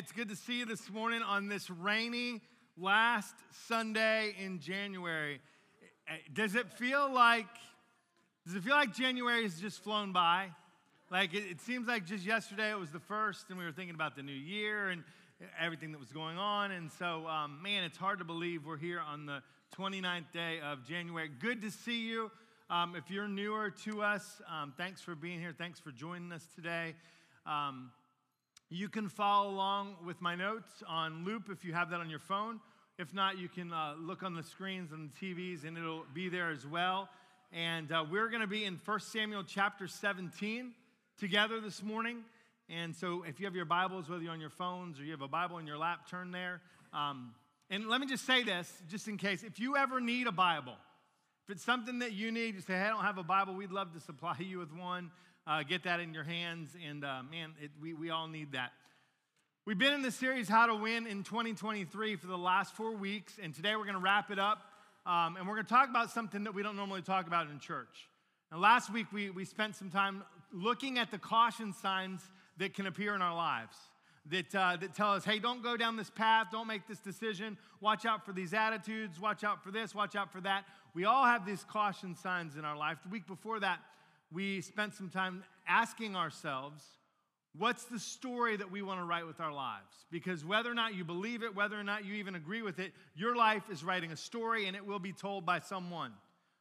it's good to see you this morning on this rainy last Sunday in January. Does it feel like does it feel like January has just flown by? Like it, it seems like just yesterday it was the first, and we were thinking about the new year and everything that was going on. And so, um, man, it's hard to believe we're here on the 29th day of January. Good to see you. Um, if you're newer to us, um, thanks for being here. Thanks for joining us today. Um, you can follow along with my notes on loop if you have that on your phone. If not, you can uh, look on the screens and the TVs and it'll be there as well. And uh, we're going to be in 1 Samuel chapter 17 together this morning. And so if you have your Bibles, whether you're on your phones or you have a Bible in your lap, turn there. Um, and let me just say this, just in case. If you ever need a Bible, if it's something that you need, you say, hey, I don't have a Bible, we'd love to supply you with one uh, get that in your hands. And uh, man, it, we, we all need that. We've been in the series How to Win in 2023 for the last four weeks, and today we're going to wrap it up. Um, and we're going to talk about something that we don't normally talk about in church. Now, last week we, we spent some time looking at the caution signs that can appear in our lives that, uh, that tell us, hey, don't go down this path, don't make this decision, watch out for these attitudes, watch out for this, watch out for that. We all have these caution signs in our life. The week before that, we spent some time asking ourselves, what's the story that we want to write with our lives? Because whether or not you believe it, whether or not you even agree with it, your life is writing a story and it will be told by someone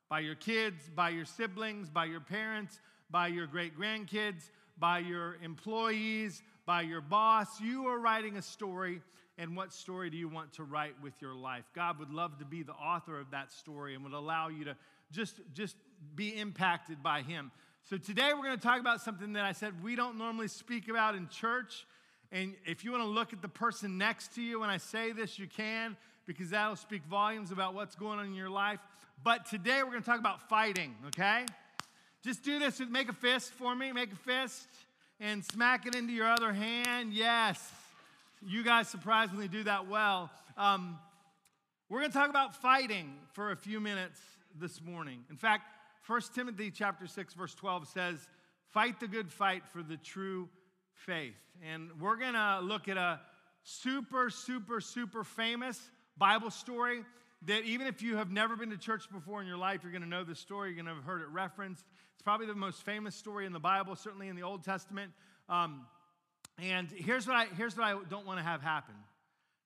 by your kids, by your siblings, by your parents, by your great grandkids, by your employees, by your boss. You are writing a story. And what story do you want to write with your life? God would love to be the author of that story and would allow you to just, just be impacted by him. So today we're going to talk about something that I said we don't normally speak about in church. And if you want to look at the person next to you when I say this, you can, because that'll speak volumes about what's going on in your life. But today we're going to talk about fighting, okay? Just do this. Make a fist for me. Make a fist and smack it into your other hand. Yes. You guys surprisingly do that well. Um, we're going to talk about fighting for a few minutes this morning. In fact, 1 Timothy chapter 6 verse 12 says, "Fight the good fight for the true faith." And we're going to look at a super super super famous Bible story that even if you have never been to church before in your life, you're going to know this story. You're going to have heard it referenced. It's probably the most famous story in the Bible, certainly in the Old Testament. Um, and here's what I here's what I don't want to have happen.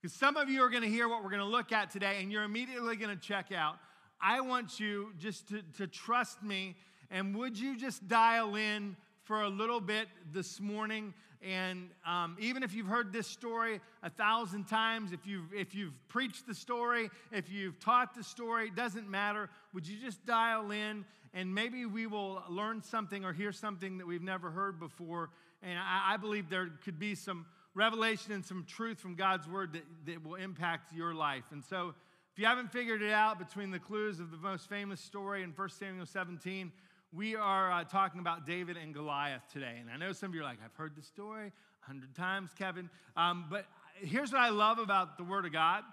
Because some of you are going to hear what we're going to look at today, and you're immediately going to check out. I want you just to, to trust me. And would you just dial in for a little bit this morning? And um, even if you've heard this story a thousand times, if you've, if you've preached the story, if you've taught the story, it doesn't matter. Would you just dial in and maybe we will learn something or hear something that we've never heard before? And I, I believe there could be some revelation and some truth from God's word that, that will impact your life. And so, if you haven't figured it out between the clues of the most famous story in 1 Samuel 17, we are uh, talking about David and Goliath today. And I know some of you are like, I've heard the story a hundred times, Kevin. Um, but here's what I love about the Word of God.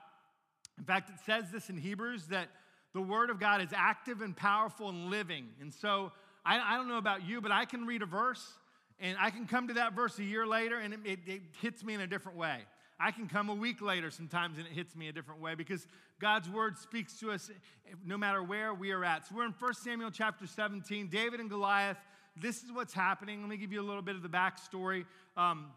In fact, it says this in Hebrews that the Word of God is active and powerful and living. And so I, I don't know about you, but I can read a verse and I can come to that verse a year later and it, it, it hits me in a different way. I can come a week later sometimes and it hits me a different way because God's word speaks to us no matter where we are at. So we're in 1 Samuel chapter 17, David and Goliath. This is what's happening. Let me give you a little bit of the backstory. Um,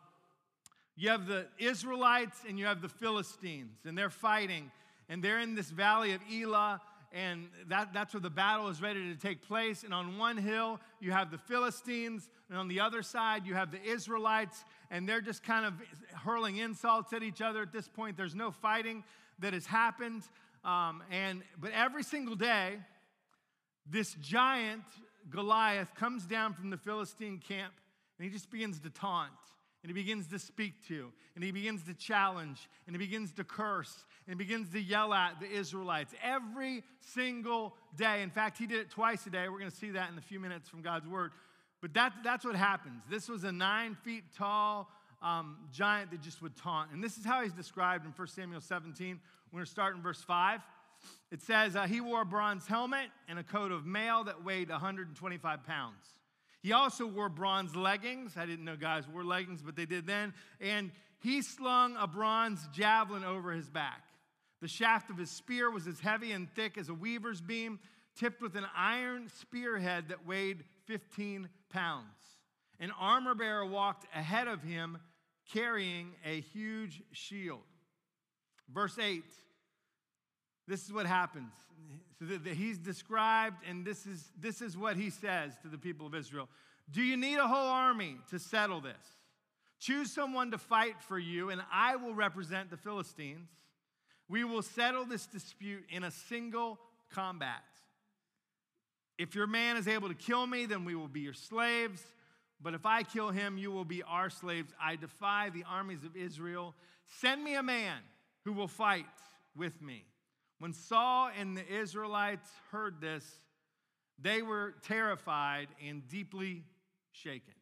you have the Israelites and you have the Philistines, and they're fighting, and they're in this valley of Elah and that, that's where the battle is ready to take place. And on one hill, you have the Philistines, and on the other side, you have the Israelites, and they're just kind of hurling insults at each other at this point. There's no fighting that has happened. Um, and, but every single day, this giant Goliath comes down from the Philistine camp, and he just begins to taunt and he begins to speak to, and he begins to challenge, and he begins to curse, and he begins to yell at the Israelites every single day. In fact, he did it twice a day. We're going to see that in a few minutes from God's word. But that, that's what happens. This was a nine feet tall um, giant that just would taunt. And this is how he's described in 1 Samuel 17. We're going to start in verse 5. It says, uh, He wore a bronze helmet and a coat of mail that weighed 125 pounds. He also wore bronze leggings. I didn't know guys wore leggings, but they did then. And he slung a bronze javelin over his back. The shaft of his spear was as heavy and thick as a weaver's beam, tipped with an iron spearhead that weighed 15 pounds. An armor bearer walked ahead of him carrying a huge shield. Verse 8 this is what happens. So he's described, and this is, this is what he says to the people of Israel Do you need a whole army to settle this? Choose someone to fight for you, and I will represent the Philistines. We will settle this dispute in a single combat. If your man is able to kill me, then we will be your slaves. But if I kill him, you will be our slaves. I defy the armies of Israel. Send me a man who will fight with me. When Saul and the Israelites heard this, they were terrified and deeply shaken.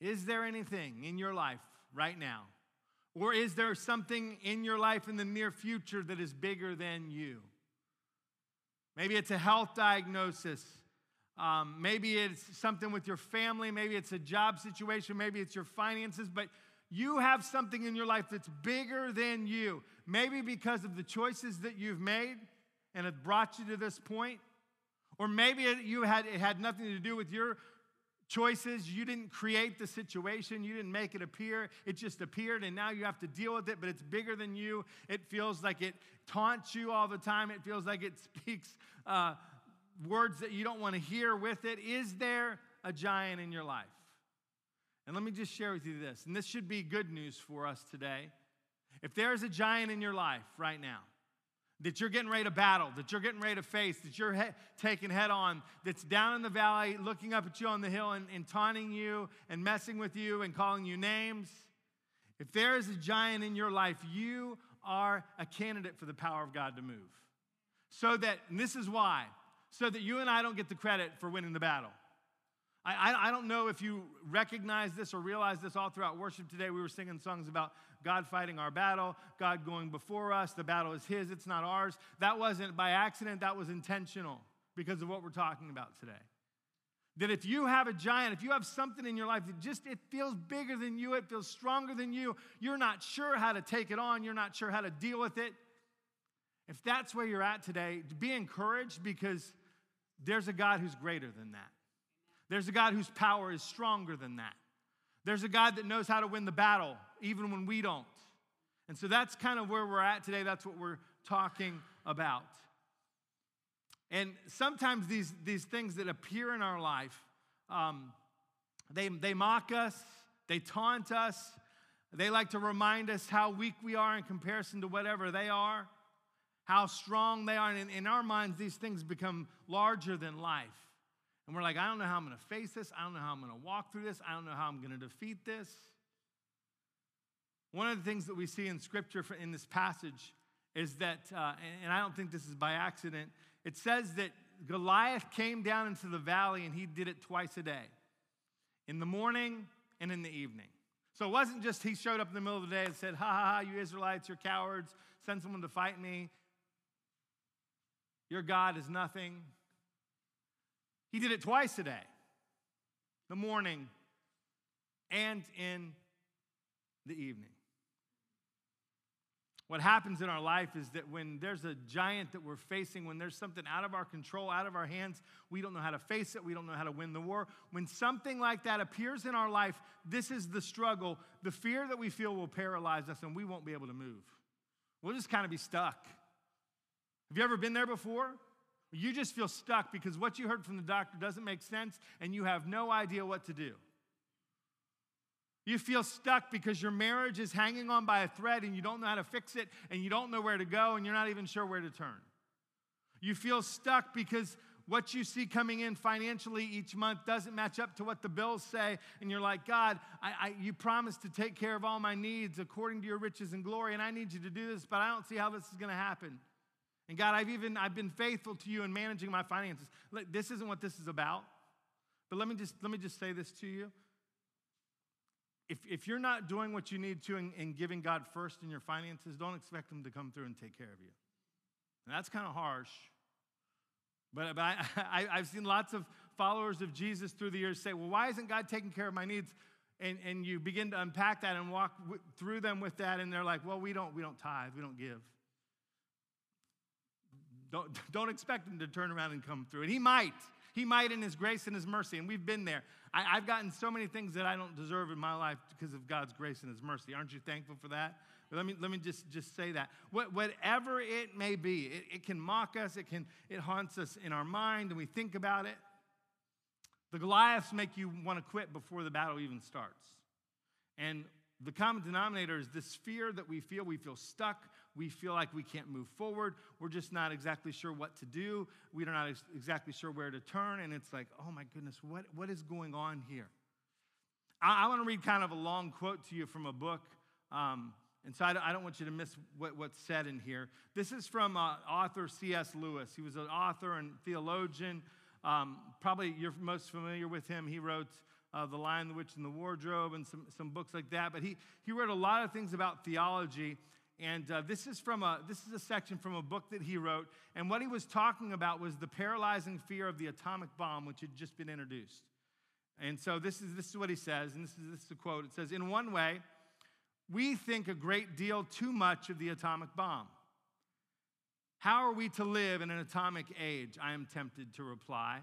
Is there anything in your life right now, or is there something in your life in the near future that is bigger than you? Maybe it's a health diagnosis. Um, maybe it's something with your family. Maybe it's a job situation. Maybe it's your finances. But you have something in your life that's bigger than you. Maybe because of the choices that you've made and it brought you to this point. Or maybe you had, it had nothing to do with your choices. You didn't create the situation, you didn't make it appear. It just appeared, and now you have to deal with it, but it's bigger than you. It feels like it taunts you all the time, it feels like it speaks uh, words that you don't want to hear with it. Is there a giant in your life? And let me just share with you this, and this should be good news for us today. If there's a giant in your life right now that you're getting ready to battle, that you're getting ready to face, that you're he- taking head on, that's down in the valley looking up at you on the hill and, and taunting you and messing with you and calling you names, if there is a giant in your life, you are a candidate for the power of God to move. So that, and this is why, so that you and I don't get the credit for winning the battle. I, I, don't know if you recognize this or realize this all throughout worship today. We were singing songs about God fighting our battle, God going before us. The battle is His, it's not ours. That wasn't by accident, that was intentional because of what we're talking about today. That if you have a giant, if you have something in your life that just it feels bigger than you, it feels stronger than you, you're not sure how to take it on, you're not sure how to deal with it. If that's where you're at today, be encouraged because there's a God who's greater than that. There's a God whose power is stronger than that. There's a God that knows how to win the battle, even when we don't. And so that's kind of where we're at today. That's what we're talking about. And sometimes these, these things that appear in our life, um, they, they mock us, they taunt us, they like to remind us how weak we are in comparison to whatever they are, how strong they are. And in, in our minds, these things become larger than life. And we're like, I don't know how I'm going to face this. I don't know how I'm going to walk through this. I don't know how I'm going to defeat this. One of the things that we see in Scripture in this passage is that, uh, and I don't think this is by accident, it says that Goliath came down into the valley and he did it twice a day in the morning and in the evening. So it wasn't just he showed up in the middle of the day and said, Ha ha ha, you Israelites, you're cowards, send someone to fight me. Your God is nothing. He did it twice a day the morning and in the evening. What happens in our life is that when there's a giant that we're facing, when there's something out of our control, out of our hands, we don't know how to face it, we don't know how to win the war. When something like that appears in our life, this is the struggle. The fear that we feel will paralyze us and we won't be able to move. We'll just kind of be stuck. Have you ever been there before? You just feel stuck because what you heard from the doctor doesn't make sense and you have no idea what to do. You feel stuck because your marriage is hanging on by a thread and you don't know how to fix it and you don't know where to go and you're not even sure where to turn. You feel stuck because what you see coming in financially each month doesn't match up to what the bills say, and you're like, God, I, I, you promised to take care of all my needs according to your riches and glory, and I need you to do this, but I don't see how this is going to happen. And God, I've even I've been faithful to you in managing my finances. This isn't what this is about. But let me just let me just say this to you. If, if you're not doing what you need to in giving God first in your finances, don't expect Him to come through and take care of you. And that's kind of harsh. But, but I, I, I've seen lots of followers of Jesus through the years say, well, why isn't God taking care of my needs? and, and you begin to unpack that and walk w- through them with that, and they're like, well, we don't, we don't tithe, we don't give. Don't, don't expect him to turn around and come through. And he might. He might in his grace and his mercy. And we've been there. I, have gotten so many things that I don't deserve in my life because of God's grace and his mercy. Aren't you thankful for that? Let me, let me just, just say that. What, whatever it may be, it, it can mock us, it, can, it haunts us in our mind, and we think about it. The Goliaths make you want to quit before the battle even starts. And the common denominator is this fear that we feel. We feel stuck. We feel like we can't move forward. We're just not exactly sure what to do. We're not exactly sure where to turn. And it's like, oh my goodness, what, what is going on here? I, I want to read kind of a long quote to you from a book. Um, and so I don't, I don't, want you to miss what, what's said in here. This is from uh, author C.S. Lewis. He was an author and theologian. Um, probably you're most familiar with him. He wrote uh, The Lion, the Witch, and the Wardrobe and some, some books like that. But he, he wrote a lot of things about theology. And uh, this, is from a, this is a section from a book that he wrote. And what he was talking about was the paralyzing fear of the atomic bomb, which had just been introduced. And so this is, this is what he says, and this is, this is a quote. It says, In one way, we think a great deal too much of the atomic bomb. How are we to live in an atomic age? I am tempted to reply.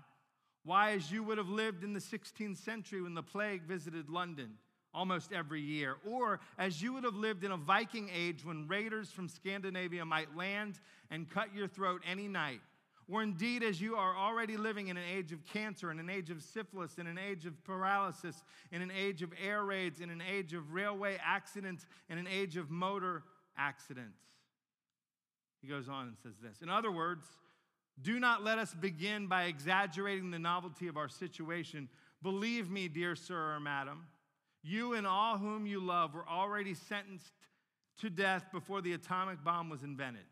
Why, as you would have lived in the 16th century when the plague visited London almost every year, or as you would have lived in a Viking age when raiders from Scandinavia might land and cut your throat any night, or indeed as you are already living in an age of cancer, in an age of syphilis, in an age of paralysis, in an age of air raids, in an age of railway accidents, in an age of motor accidents. He goes on and says this. In other words, do not let us begin by exaggerating the novelty of our situation. Believe me, dear sir or madam, you and all whom you love were already sentenced to death before the atomic bomb was invented.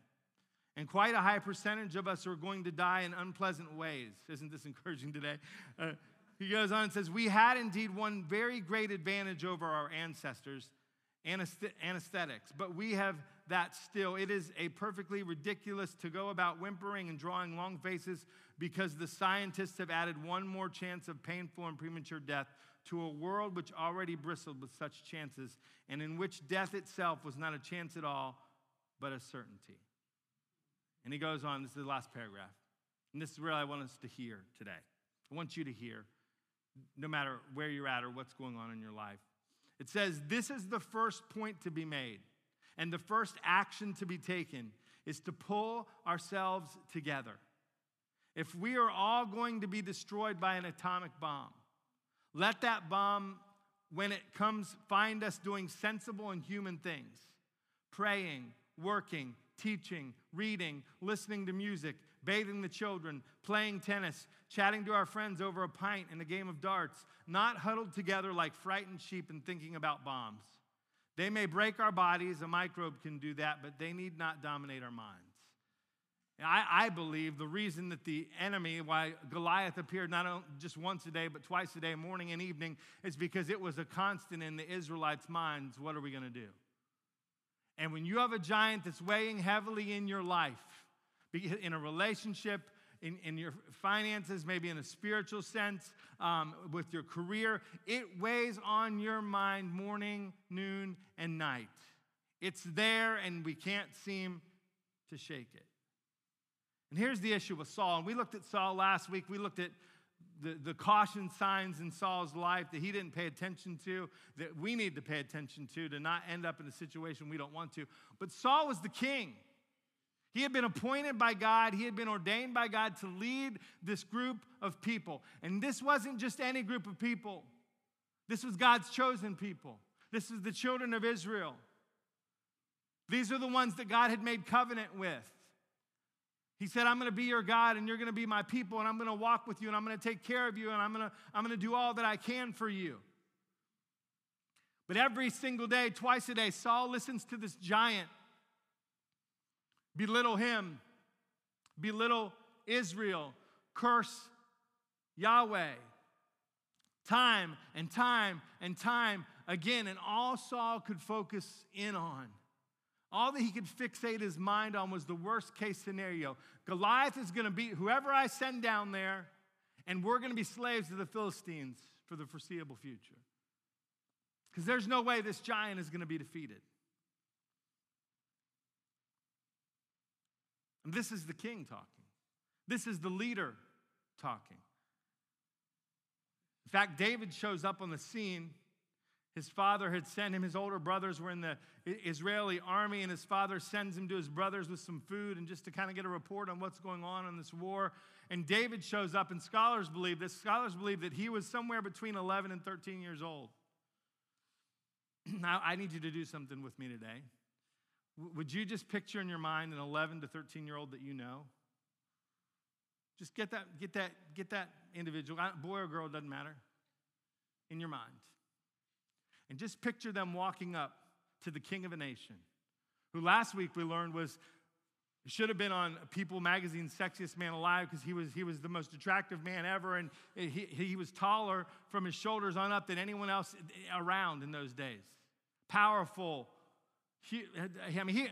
And quite a high percentage of us are going to die in unpleasant ways. Isn't this encouraging today? Uh, he goes on and says, We had indeed one very great advantage over our ancestors anesthetics, but we have that still. It is a perfectly ridiculous to go about whimpering and drawing long faces because the scientists have added one more chance of painful and premature death to a world which already bristled with such chances and in which death itself was not a chance at all, but a certainty. And he goes on, this is the last paragraph. And this is where I want us to hear today. I want you to hear, no matter where you're at or what's going on in your life. It says, This is the first point to be made. And the first action to be taken is to pull ourselves together. If we are all going to be destroyed by an atomic bomb, let that bomb, when it comes, find us doing sensible and human things praying, working, teaching, reading, listening to music, bathing the children, playing tennis, chatting to our friends over a pint and a game of darts, not huddled together like frightened sheep and thinking about bombs. They may break our bodies, a microbe can do that, but they need not dominate our minds. I, I, believe the reason that the enemy, why Goliath appeared not just once a day, but twice a day, morning and evening, is because it was a constant in the Israelites' minds. What are we going to do? And when you have a giant that's weighing heavily in your life, in a relationship, in, in your finances, maybe in a spiritual sense, um, with your career, it weighs on your mind morning, noon, and night. It's there, and we can't seem to shake it. And here's the issue with Saul. And we looked at Saul last week. We looked at the, the caution signs in Saul's life that he didn't pay attention to, that we need to pay attention to, to not end up in a situation we don't want to. But Saul was the king. He had been appointed by God, he had been ordained by God to lead this group of people. And this wasn't just any group of people, this was God's chosen people. This is the children of Israel. These are the ones that God had made covenant with. He said, I'm going to be your God and you're going to be my people and I'm going to walk with you and I'm going to take care of you and I'm going to, I'm going to do all that I can for you. But every single day, twice a day, Saul listens to this giant belittle him, belittle Israel, curse Yahweh. Time and time and time again, and all Saul could focus in on all that he could fixate his mind on was the worst case scenario. Goliath is going to be whoever I send down there, and we're going to be slaves to the Philistines for the foreseeable future. Because there's no way this giant is going to be defeated. And this is the king talking. This is the leader talking. In fact, David shows up on the scene. His father had sent him, his older brothers were in the Israeli army, and his father sends him to his brothers with some food and just to kind of get a report on what's going on in this war. And David shows up, and scholars believe this. Scholars believe that he was somewhere between 11 and 13 years old. now, I need you to do something with me today. Would you just picture in your mind an 11 to 13 year old that you know? Just get that, get that, get that individual, boy or girl, doesn't matter, in your mind. And just picture them walking up to the king of a nation, who last week we learned was should have been on People Magazine's Sexiest Man Alive because he was, he was the most attractive man ever, and he, he was taller from his shoulders on up than anyone else around in those days. Powerful. He, I mean, he,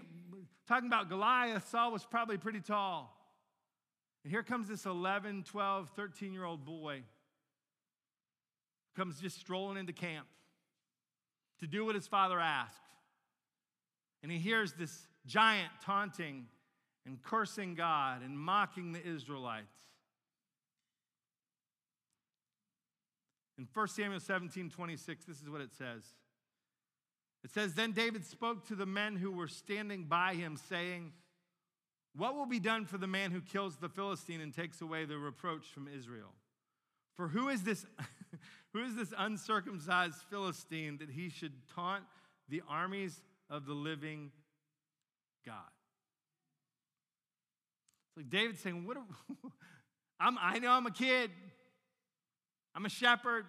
talking about Goliath, Saul was probably pretty tall. And here comes this 11, 12, 13 year old boy, comes just strolling into camp to do what his father asked. And he hears this giant taunting and cursing God and mocking the Israelites. In 1 Samuel 17 26, this is what it says. It says, Then David spoke to the men who were standing by him, saying, What will be done for the man who kills the Philistine and takes away the reproach from Israel? For who is this, who is this uncircumcised Philistine that he should taunt the armies of the living God? It's like David saying, what I'm, I know I'm a kid. I'm a shepherd.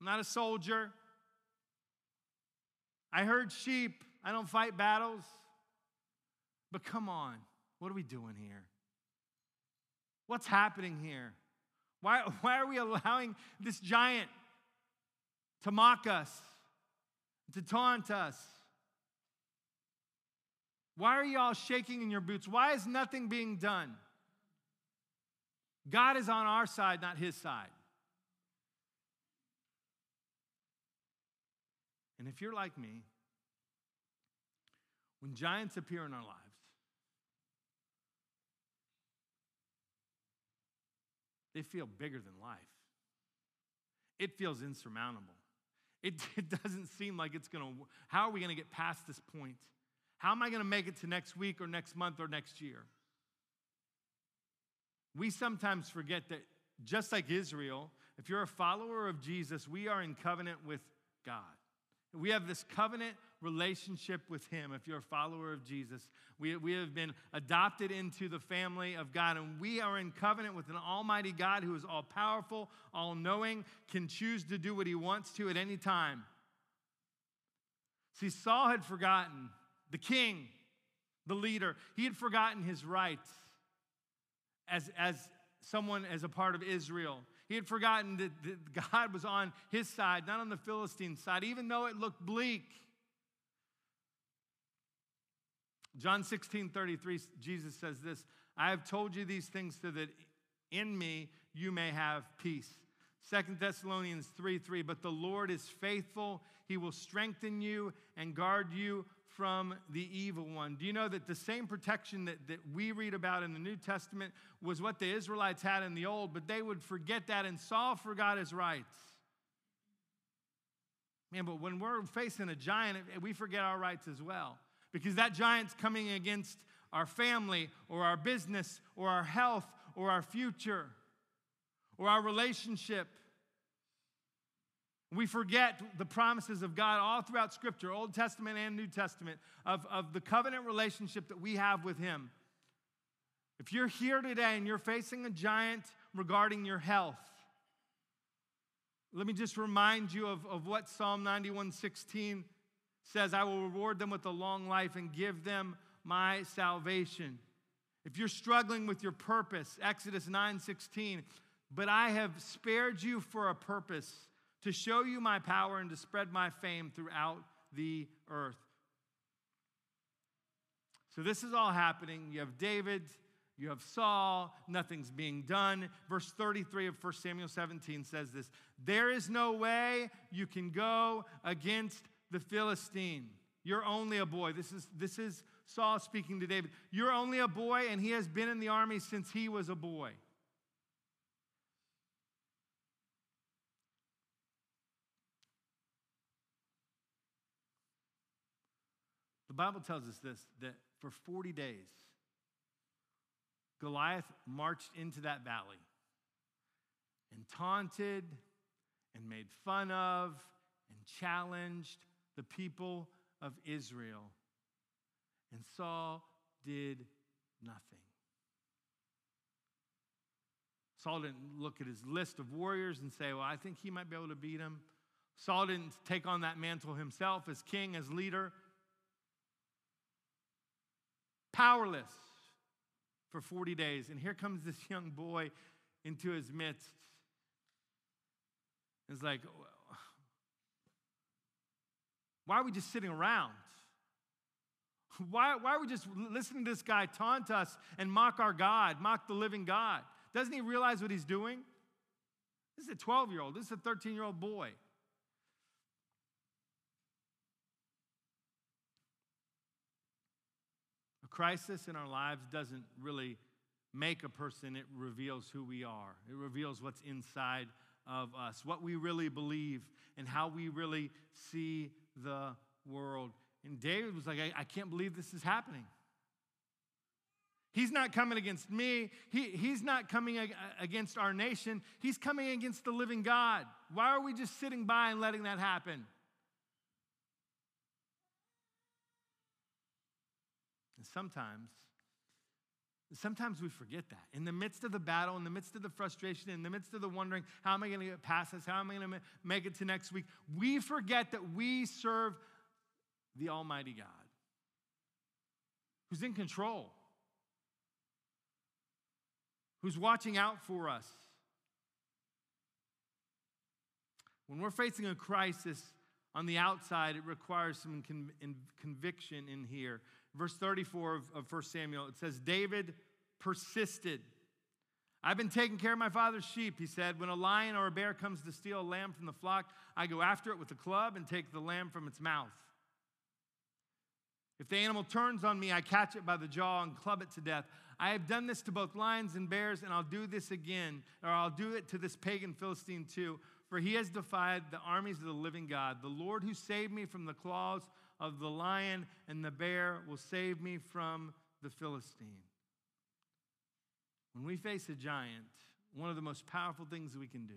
I'm not a soldier. I herd sheep. I don't fight battles. But come on, what are we doing here? What's happening here? Why, why are we allowing this giant to mock us, to taunt us? Why are you all shaking in your boots? Why is nothing being done? God is on our side, not his side. And if you're like me, when giants appear in our lives, they feel bigger than life. It feels insurmountable. It, it doesn't seem like it's going to, how are we going to get past this point? How am I going to make it to next week or next month or next year? We sometimes forget that just like Israel, if you're a follower of Jesus, we are in covenant with God. We have this covenant relationship with Him. If you're a follower of Jesus, we, we have been adopted into the family of God, and we are in covenant with an Almighty God who is all powerful, all knowing, can choose to do what He wants to at any time. See, Saul had forgotten, the king, the leader, he had forgotten his rights as, as someone, as a part of Israel. He had forgotten that, that God was on his side, not on the Philistine side, even though it looked bleak. John 16 33, Jesus says this I have told you these things so that in me you may have peace. Second Thessalonians 3 3, but the Lord is faithful. He will strengthen you and guard you from the evil one. Do you know that the same protection that, that we read about in the New Testament was what the Israelites had in the Old, but they would forget that, and Saul forgot his rights. Man, but when we're facing a giant, we forget our rights as well. Because that giant's coming against our family or our business or our health or our future or our relationship. We forget the promises of God all throughout Scripture, Old Testament and New Testament, of, of the covenant relationship that we have with Him. If you're here today and you're facing a giant regarding your health, let me just remind you of, of what Psalm 91 16 says I will reward them with a long life and give them my salvation. If you're struggling with your purpose, Exodus 9 16, but I have spared you for a purpose to show you my power and to spread my fame throughout the earth. So, this is all happening. You have David, You have Saul, nothing's being done. Verse 33 of 1 Samuel 17 says this There is no way you can go against the Philistine. You're only a boy. This is, this is Saul speaking to David. You're only a boy, and he has been in the army since he was a boy. Bible tells us this that for 40 days, Goliath marched into that valley and taunted and made fun of and challenged the people of Israel. And Saul did nothing. Saul didn't look at his list of warriors and say, Well, I think he might be able to beat him. Saul didn't take on that mantle himself as king, as leader. Powerless for 40 days. And here comes this young boy into his midst. It's like, why are we just sitting around? Why, why are we just listening to this guy taunt us and mock our God, mock the living God? Doesn't he realize what he's doing? This is a 12 year old, this is a 13 year old boy. Crisis in our lives doesn't really make a person, it reveals who we are. It reveals what's inside of us, what we really believe, and how we really see the world. And David was like, I, I can't believe this is happening. He's not coming against me. He, he's not coming against our nation. He's coming against the living God. Why are we just sitting by and letting that happen? Sometimes, sometimes we forget that. In the midst of the battle, in the midst of the frustration, in the midst of the wondering, how am I going to get past this? How am I going to make it to next week? We forget that we serve the Almighty God who's in control, who's watching out for us. When we're facing a crisis on the outside, it requires some conviction in here. Verse 34 of, of 1 Samuel, it says, David persisted. I've been taking care of my father's sheep, he said. When a lion or a bear comes to steal a lamb from the flock, I go after it with a club and take the lamb from its mouth. If the animal turns on me, I catch it by the jaw and club it to death. I have done this to both lions and bears, and I'll do this again, or I'll do it to this pagan Philistine too. For he has defied the armies of the living God. The Lord who saved me from the claws of the lion and the bear will save me from the Philistine. When we face a giant, one of the most powerful things we can do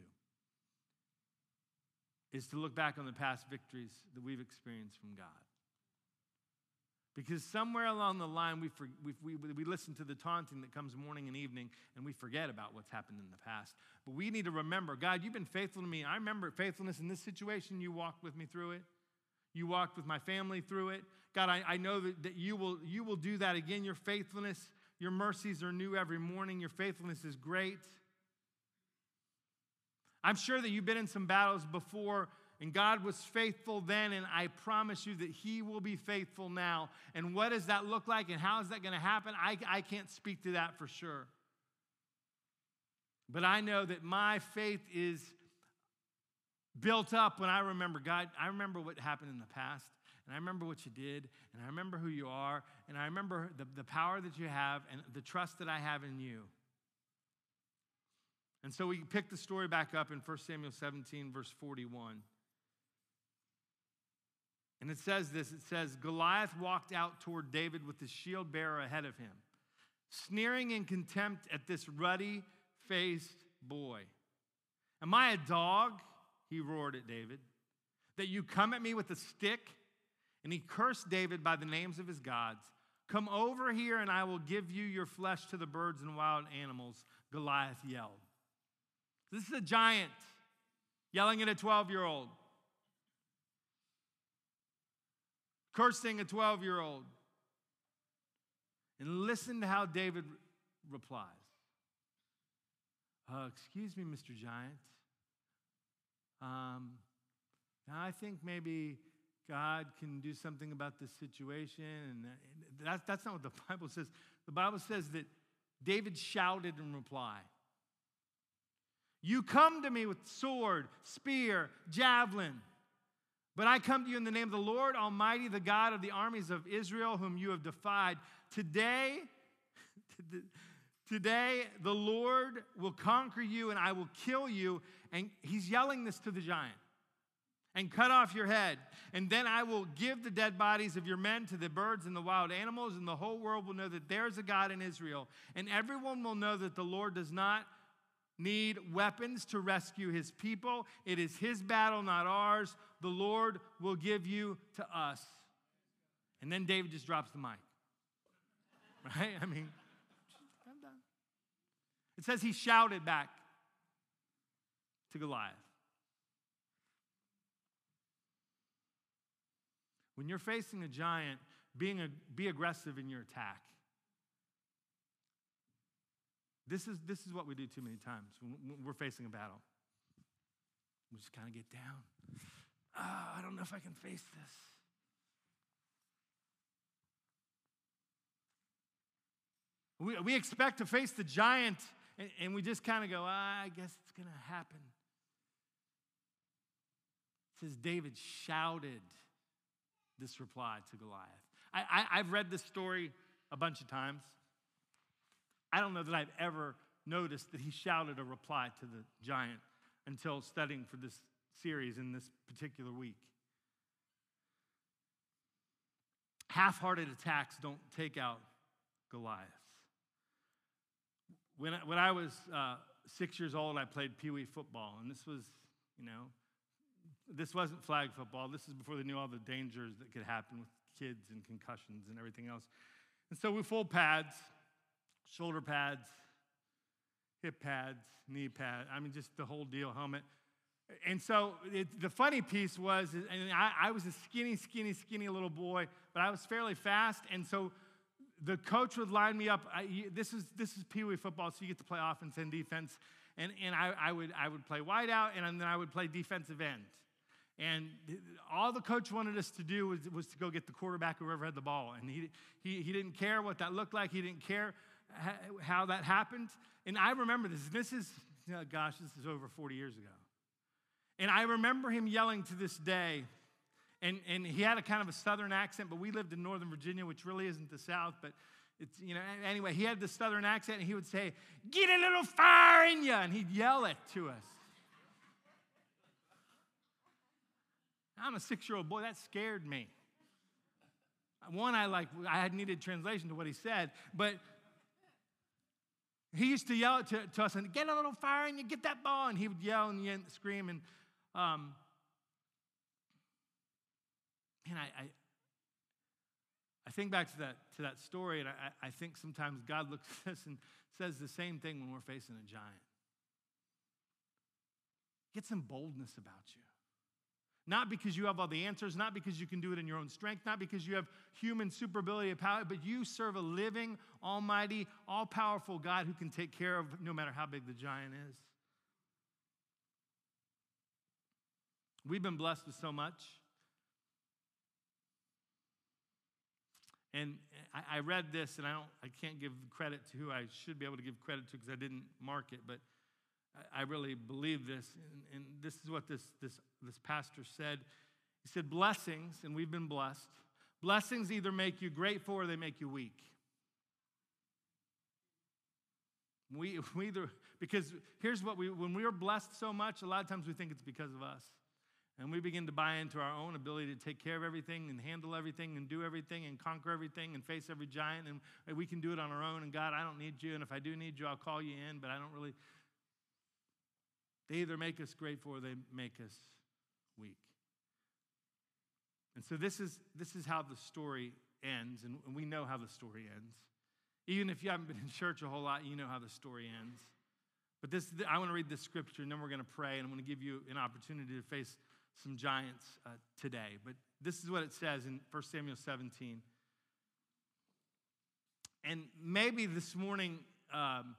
is to look back on the past victories that we've experienced from God. Because somewhere along the line, we, for, we, we, we listen to the taunting that comes morning and evening, and we forget about what's happened in the past. But we need to remember God, you've been faithful to me. I remember faithfulness in this situation. You walked with me through it. You walked with my family through it. God, I, I know that, that you, will, you will do that again. Your faithfulness, your mercies are new every morning. Your faithfulness is great. I'm sure that you've been in some battles before, and God was faithful then, and I promise you that He will be faithful now. And what does that look like, and how is that going to happen? I, I can't speak to that for sure. But I know that my faith is built up when I remember, God, I remember what happened in the past, and I remember what you did, and I remember who you are, and I remember the, the power that you have, and the trust that I have in you. And so we pick the story back up in 1 Samuel 17, verse 41. And it says this it says, Goliath walked out toward David with the shield bearer ahead of him, sneering in contempt at this ruddy faced boy. Am I a dog? He roared at David, that you come at me with a stick? And he cursed David by the names of his gods. Come over here, and I will give you your flesh to the birds and wild animals, Goliath yelled. This is a giant yelling at a 12 year old, cursing a 12 year old. And listen to how David replies uh, Excuse me, Mr. Giant. Um, I think maybe God can do something about this situation. And that, that's not what the Bible says. The Bible says that David shouted in reply. You come to me with sword, spear, javelin. But I come to you in the name of the Lord Almighty, the God of the armies of Israel, whom you have defied. Today, today the Lord will conquer you and I will kill you. And he's yelling this to the giant and cut off your head. And then I will give the dead bodies of your men to the birds and the wild animals, and the whole world will know that there's a God in Israel. And everyone will know that the Lord does not need weapons to rescue his people. It is his battle, not ours. The Lord will give you to us. And then David just drops the mic. Right? I mean. It says he shouted back to Goliath. When you're facing a giant, being a, be aggressive in your attack. This is, this is what we do too many times when we're facing a battle. We just kind of get down. Oh, I don't know if I can face this. We, we expect to face the giant, and, and we just kind of go, ah, I guess it's going to happen. Says David shouted this reply to Goliath. I, I, have read this story a bunch of times. I don't know that I've ever noticed that he shouted a reply to the giant until studying for this series in this particular week. Half hearted attacks don't take out Goliath. When I, when I was uh, six years old, I played Pee Wee football, and this was, you know, this wasn't flag football. This is before they knew all the dangers that could happen with kids and concussions and everything else. And so we full pads, shoulder pads, hip pads, knee pad. I mean, just the whole deal, helmet. And so it, the funny piece was, and I, I was a skinny, skinny, skinny little boy, but I was fairly fast. And so the coach would line me up. I, this is this is Pee Wee football, so you get to play offense and defense. And, and I, I, would, I would play wideout, and then I would play defensive end. And all the coach wanted us to do was, was to go get the quarterback, whoever had the ball. And he, he, he didn't care what that looked like, he didn't care how that happened. And I remember this. This is, oh gosh, this is over 40 years ago. And I remember him yelling to this day. And, and he had a kind of a southern accent, but we lived in Northern Virginia, which really isn't the South. But it's, you know, anyway, he had this southern accent, and he would say, Get a little fire in you. And he'd yell it to us. I'm a six year old boy. That scared me. One, I like, I had needed translation to what he said, but he used to yell to, to us and get a little fire and you get that ball. And he would yell and scream. And, um, I, I, I think back to that, to that story, and I, I think sometimes God looks at us and says the same thing when we're facing a giant. Get some boldness about you. Not because you have all the answers, not because you can do it in your own strength, not because you have human super ability of power, but you serve a living, almighty, all powerful God who can take care of no matter how big the giant is. We've been blessed with so much. And I, I read this, and I, don't, I can't give credit to who I should be able to give credit to because I didn't mark it, but I really believe this, and, and this is what this, this, this pastor said. He said, Blessings, and we've been blessed, blessings either make you grateful or they make you weak. We, we either, because here's what we, when we are blessed so much, a lot of times we think it's because of us. And we begin to buy into our own ability to take care of everything and handle everything and do everything and conquer everything and face every giant. And we can do it on our own. And God, I don't need you. And if I do need you, I'll call you in, but I don't really they either make us grateful or they make us weak. And so this is, this is how the story ends, and we know how the story ends. Even if you haven't been in church a whole lot, you know how the story ends. But this, I want to read this scripture, and then we're going to pray, and I'm going to give you an opportunity to face some giants uh, today. But this is what it says in 1 Samuel 17. And maybe this morning, um,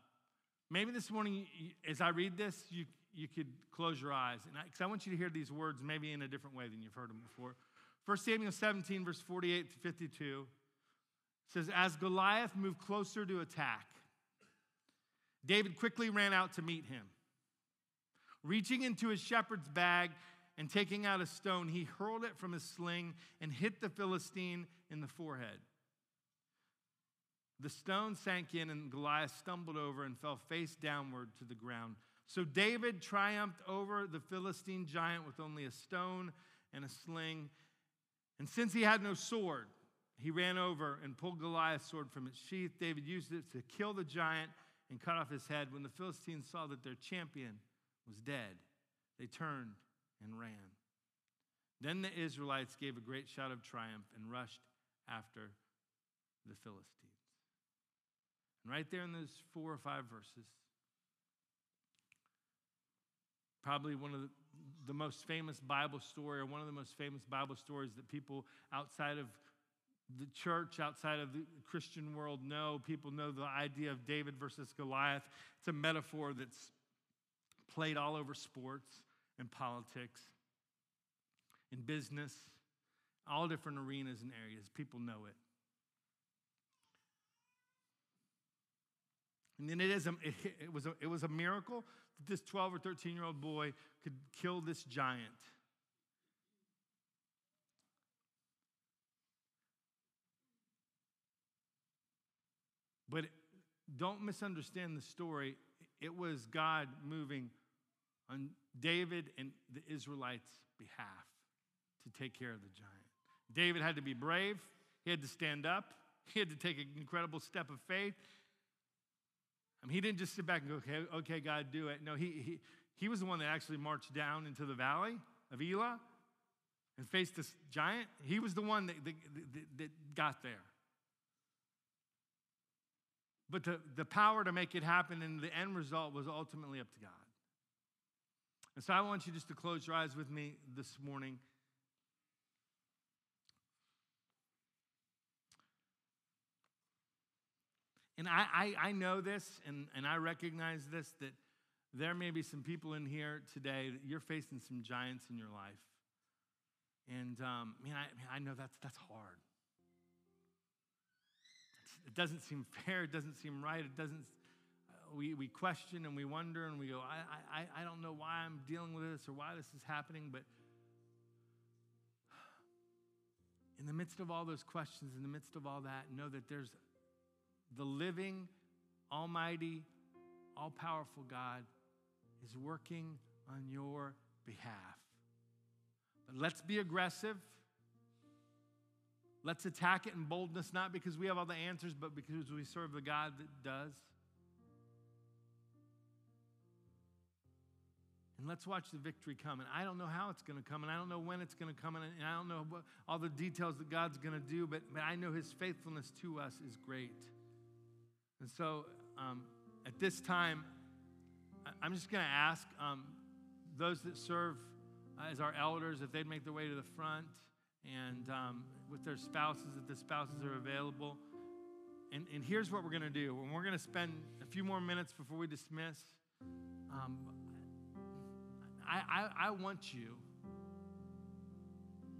maybe this morning, as I read this, you, you could close your eyes. And I, I, want you to hear these words maybe in a different way than you've heard them before. 1 Samuel 17, verse 48 to 52 says, As Goliath moved closer to attack, David quickly ran out to meet him. Reaching into his shepherd's bag and taking out a stone, he hurled it from his sling and hit the Philistine in the forehead. The stone sank in, and Goliath stumbled over and fell face downward to the ground. So David triumphed over the Philistine giant with only a stone and a sling. And since he had no sword, he ran over and pulled Goliath's sword from its sheath. David used it to kill the giant and cut off his head. When the Philistines saw that their champion was dead, they turned and ran. Then the Israelites gave a great shout of triumph and rushed after the Philistines. And right there in those four or five verses, probably one of the, the most famous Bible story or one of the most famous Bible stories that people outside of the church, outside of the Christian world know. People know the idea of David versus Goliath. It's a metaphor that's played all over sports and politics, in business, all different arenas and areas. People know it. And then it, is a, it, was a, it was a miracle that this 12 or 13 year old boy could kill this giant. But don't misunderstand the story. It was God moving on David and the Israelites' behalf to take care of the giant. David had to be brave, he had to stand up, he had to take an incredible step of faith. I mean, he didn't just sit back and go, okay, okay God, do it. No, he, he, he was the one that actually marched down into the valley of Elah and faced this giant. He was the one that, that, that, that got there. But the, the power to make it happen and the end result was ultimately up to God. And so I want you just to close your eyes with me this morning. And I, I, I, know this and, and I recognize this that there may be some people in here today that you're facing some giants in your life. And um, man, I, I know that's, that's hard. It doesn't seem fair. It doesn't seem right. It doesn't, uh, we, we question and we wonder and we go, I, I, I don't know why I'm dealing with this or why this is happening, but in the midst of all those questions, in the midst of all that, know that there's the living, almighty, all powerful God is working on your behalf. But let's be aggressive. Let's attack it in boldness, not because we have all the answers, but because we serve the God that does. And let's watch the victory come. And I don't know how it's going to come, and I don't know when it's going to come, and I don't know what, all the details that God's going to do, but, but I know His faithfulness to us is great. And so um, at this time, I'm just going to ask um, those that serve as our elders if they'd make their way to the front and um, with their spouses, if the spouses are available. And, and here's what we're going to do. When we're going to spend a few more minutes before we dismiss, um, I, I, I want you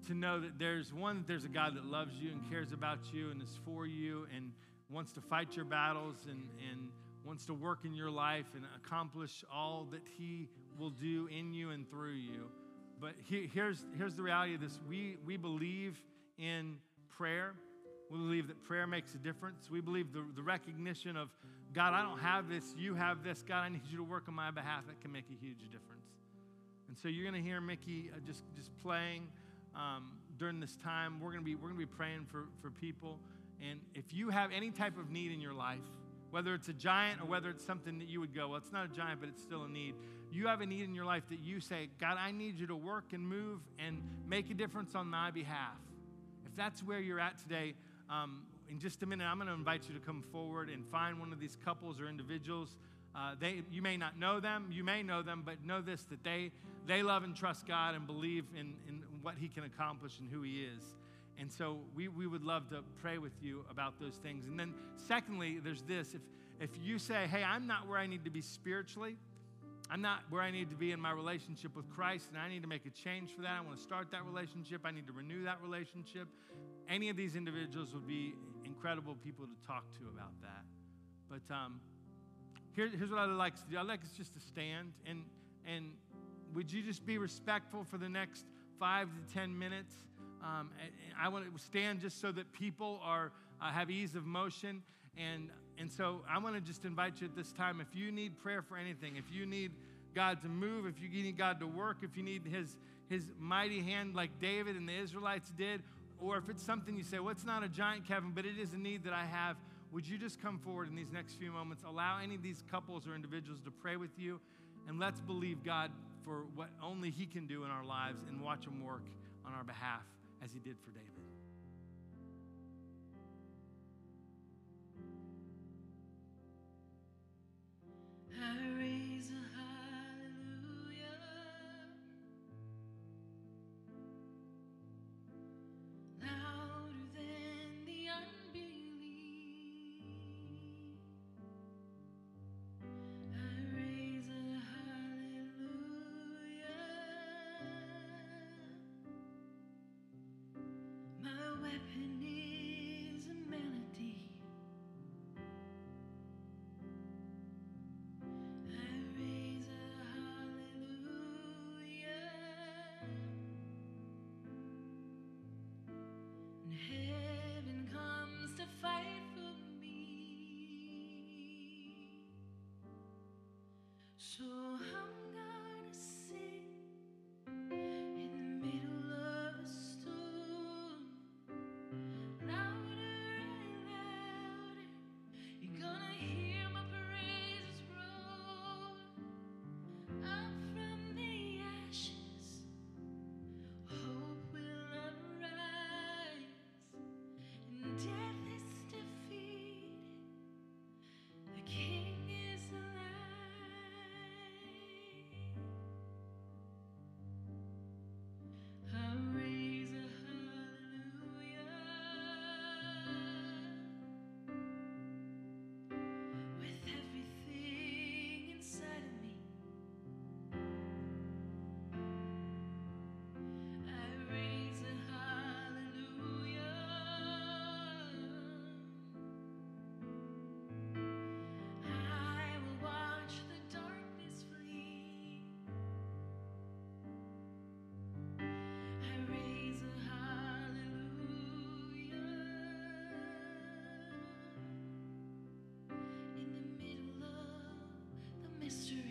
to know that there's one, there's a God that loves you and cares about you and is for you and wants to fight your battles and, and wants to work in your life and accomplish all that He will do in you and through you. But he, here's, here's the reality of this we, we believe in prayer. We believe that prayer makes a difference. We believe the, the recognition of, God, I don't have this, you have this. God, I need you to work on my behalf. That can make a huge difference. And so you're going to hear Mickey uh, just, just playing um, during this time. We're going to be, we're going to be praying for, for people. And if you have any type of need in your life, whether it's a giant or whether it's something that you would go, well, it's not a giant, but it's still a need. You have a need in your life that you say, God, I need you to work and move and make a difference on my behalf. If that's where you're at today, um, in just a minute, I'm going to invite you to come forward and find one of these couples or individuals. Uh, they, you may not know them, you may know them, but know this that they, they love and trust God and believe in, in what He can accomplish and who He is. And so we, we would love to pray with you about those things. And then, secondly, there's this if, if you say, hey, I'm not where I need to be spiritually, I'm not where I need to be in my relationship with Christ, and I need to make a change for that. I want to start that relationship. I need to renew that relationship. Any of these individuals would be incredible people to talk to about that. But um, here, here's what I'd like to do. I'd like us just to stand and and would you just be respectful for the next five to ten minutes? Um, I want to stand just so that people are uh, have ease of motion. And and so I want to just invite you at this time. If you need prayer for anything, if you need God to move, if you need God to work, if you need His His mighty hand like David and the Israelites did, or if it's something you say, well, it's not a giant, Kevin, but it is a need that I have. Would you just come forward in these next few moments? Allow any of these couples or individuals to pray with you, and let's believe God for what only He can do in our lives and watch Him work on our behalf as He did for David. I mystery.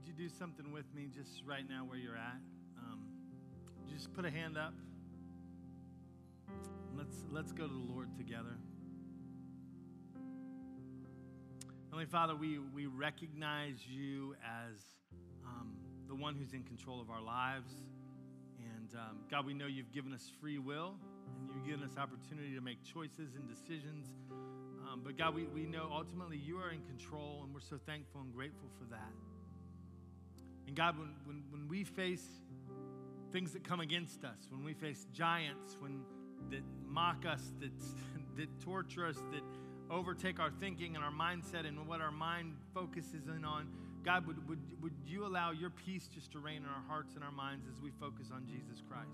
Would you do something with me just right now where you're at? Um, just put a hand up. Let's, let's go to the Lord together. Heavenly Father, we, we recognize you as um, the one who's in control of our lives. And um, God, we know you've given us free will and you've given us opportunity to make choices and decisions. Um, but God, we, we know ultimately you are in control, and we're so thankful and grateful for that. And God, when, when, when we face things that come against us, when we face giants, when that mock us, that, that torture us, that overtake our thinking and our mindset and what our mind focuses in on, God, would, would, would you allow your peace just to reign in our hearts and our minds as we focus on Jesus Christ?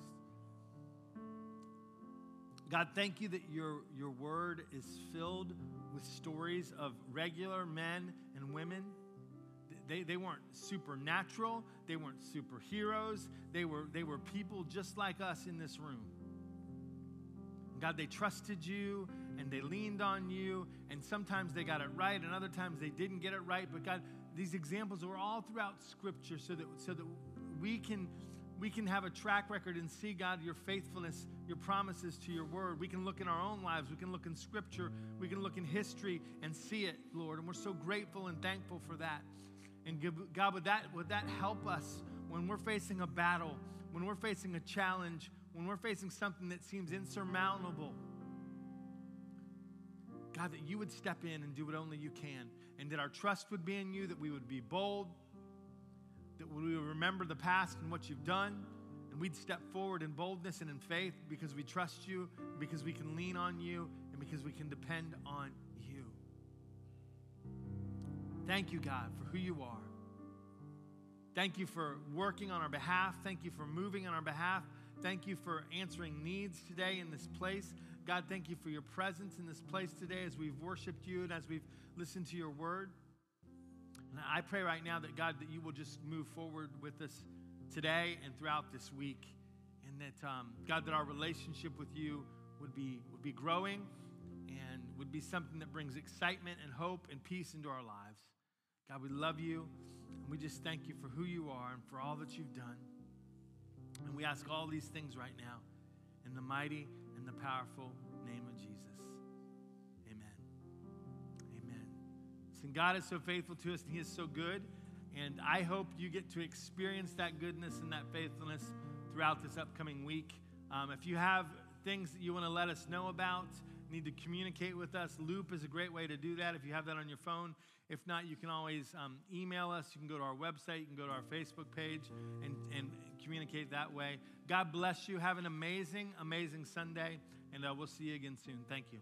God, thank you that your, your word is filled with stories of regular men and women. They, they weren't supernatural, they weren't superheroes, they were, they were people just like us in this room. God, they trusted you and they leaned on you, and sometimes they got it right, and other times they didn't get it right. But God, these examples are all throughout Scripture so that, so that we can we can have a track record and see, God, your faithfulness, your promises to your word. We can look in our own lives. We can look in scripture. We can look in history and see it, Lord. And we're so grateful and thankful for that. And God, would that, would that help us when we're facing a battle, when we're facing a challenge, when we're facing something that seems insurmountable? God, that you would step in and do what only you can, and that our trust would be in you, that we would be bold, that we would remember the past and what you've done, and we'd step forward in boldness and in faith because we trust you, because we can lean on you, and because we can depend on. Thank you, God, for who you are. Thank you for working on our behalf. Thank you for moving on our behalf. Thank you for answering needs today in this place. God, thank you for your presence in this place today as we've worshiped you and as we've listened to your word. And I pray right now that God, that you will just move forward with us today and throughout this week. And that, um, God, that our relationship with you would be, would be growing and would be something that brings excitement and hope and peace into our lives. God, we love you and we just thank you for who you are and for all that you've done. And we ask all these things right now in the mighty and the powerful name of Jesus. Amen. Amen. And God is so faithful to us and He is so good. And I hope you get to experience that goodness and that faithfulness throughout this upcoming week. Um, if you have things that you want to let us know about, need to communicate with us, Loop is a great way to do that if you have that on your phone. If not, you can always um, email us. You can go to our website. You can go to our Facebook page and, and communicate that way. God bless you. Have an amazing, amazing Sunday, and uh, we'll see you again soon. Thank you.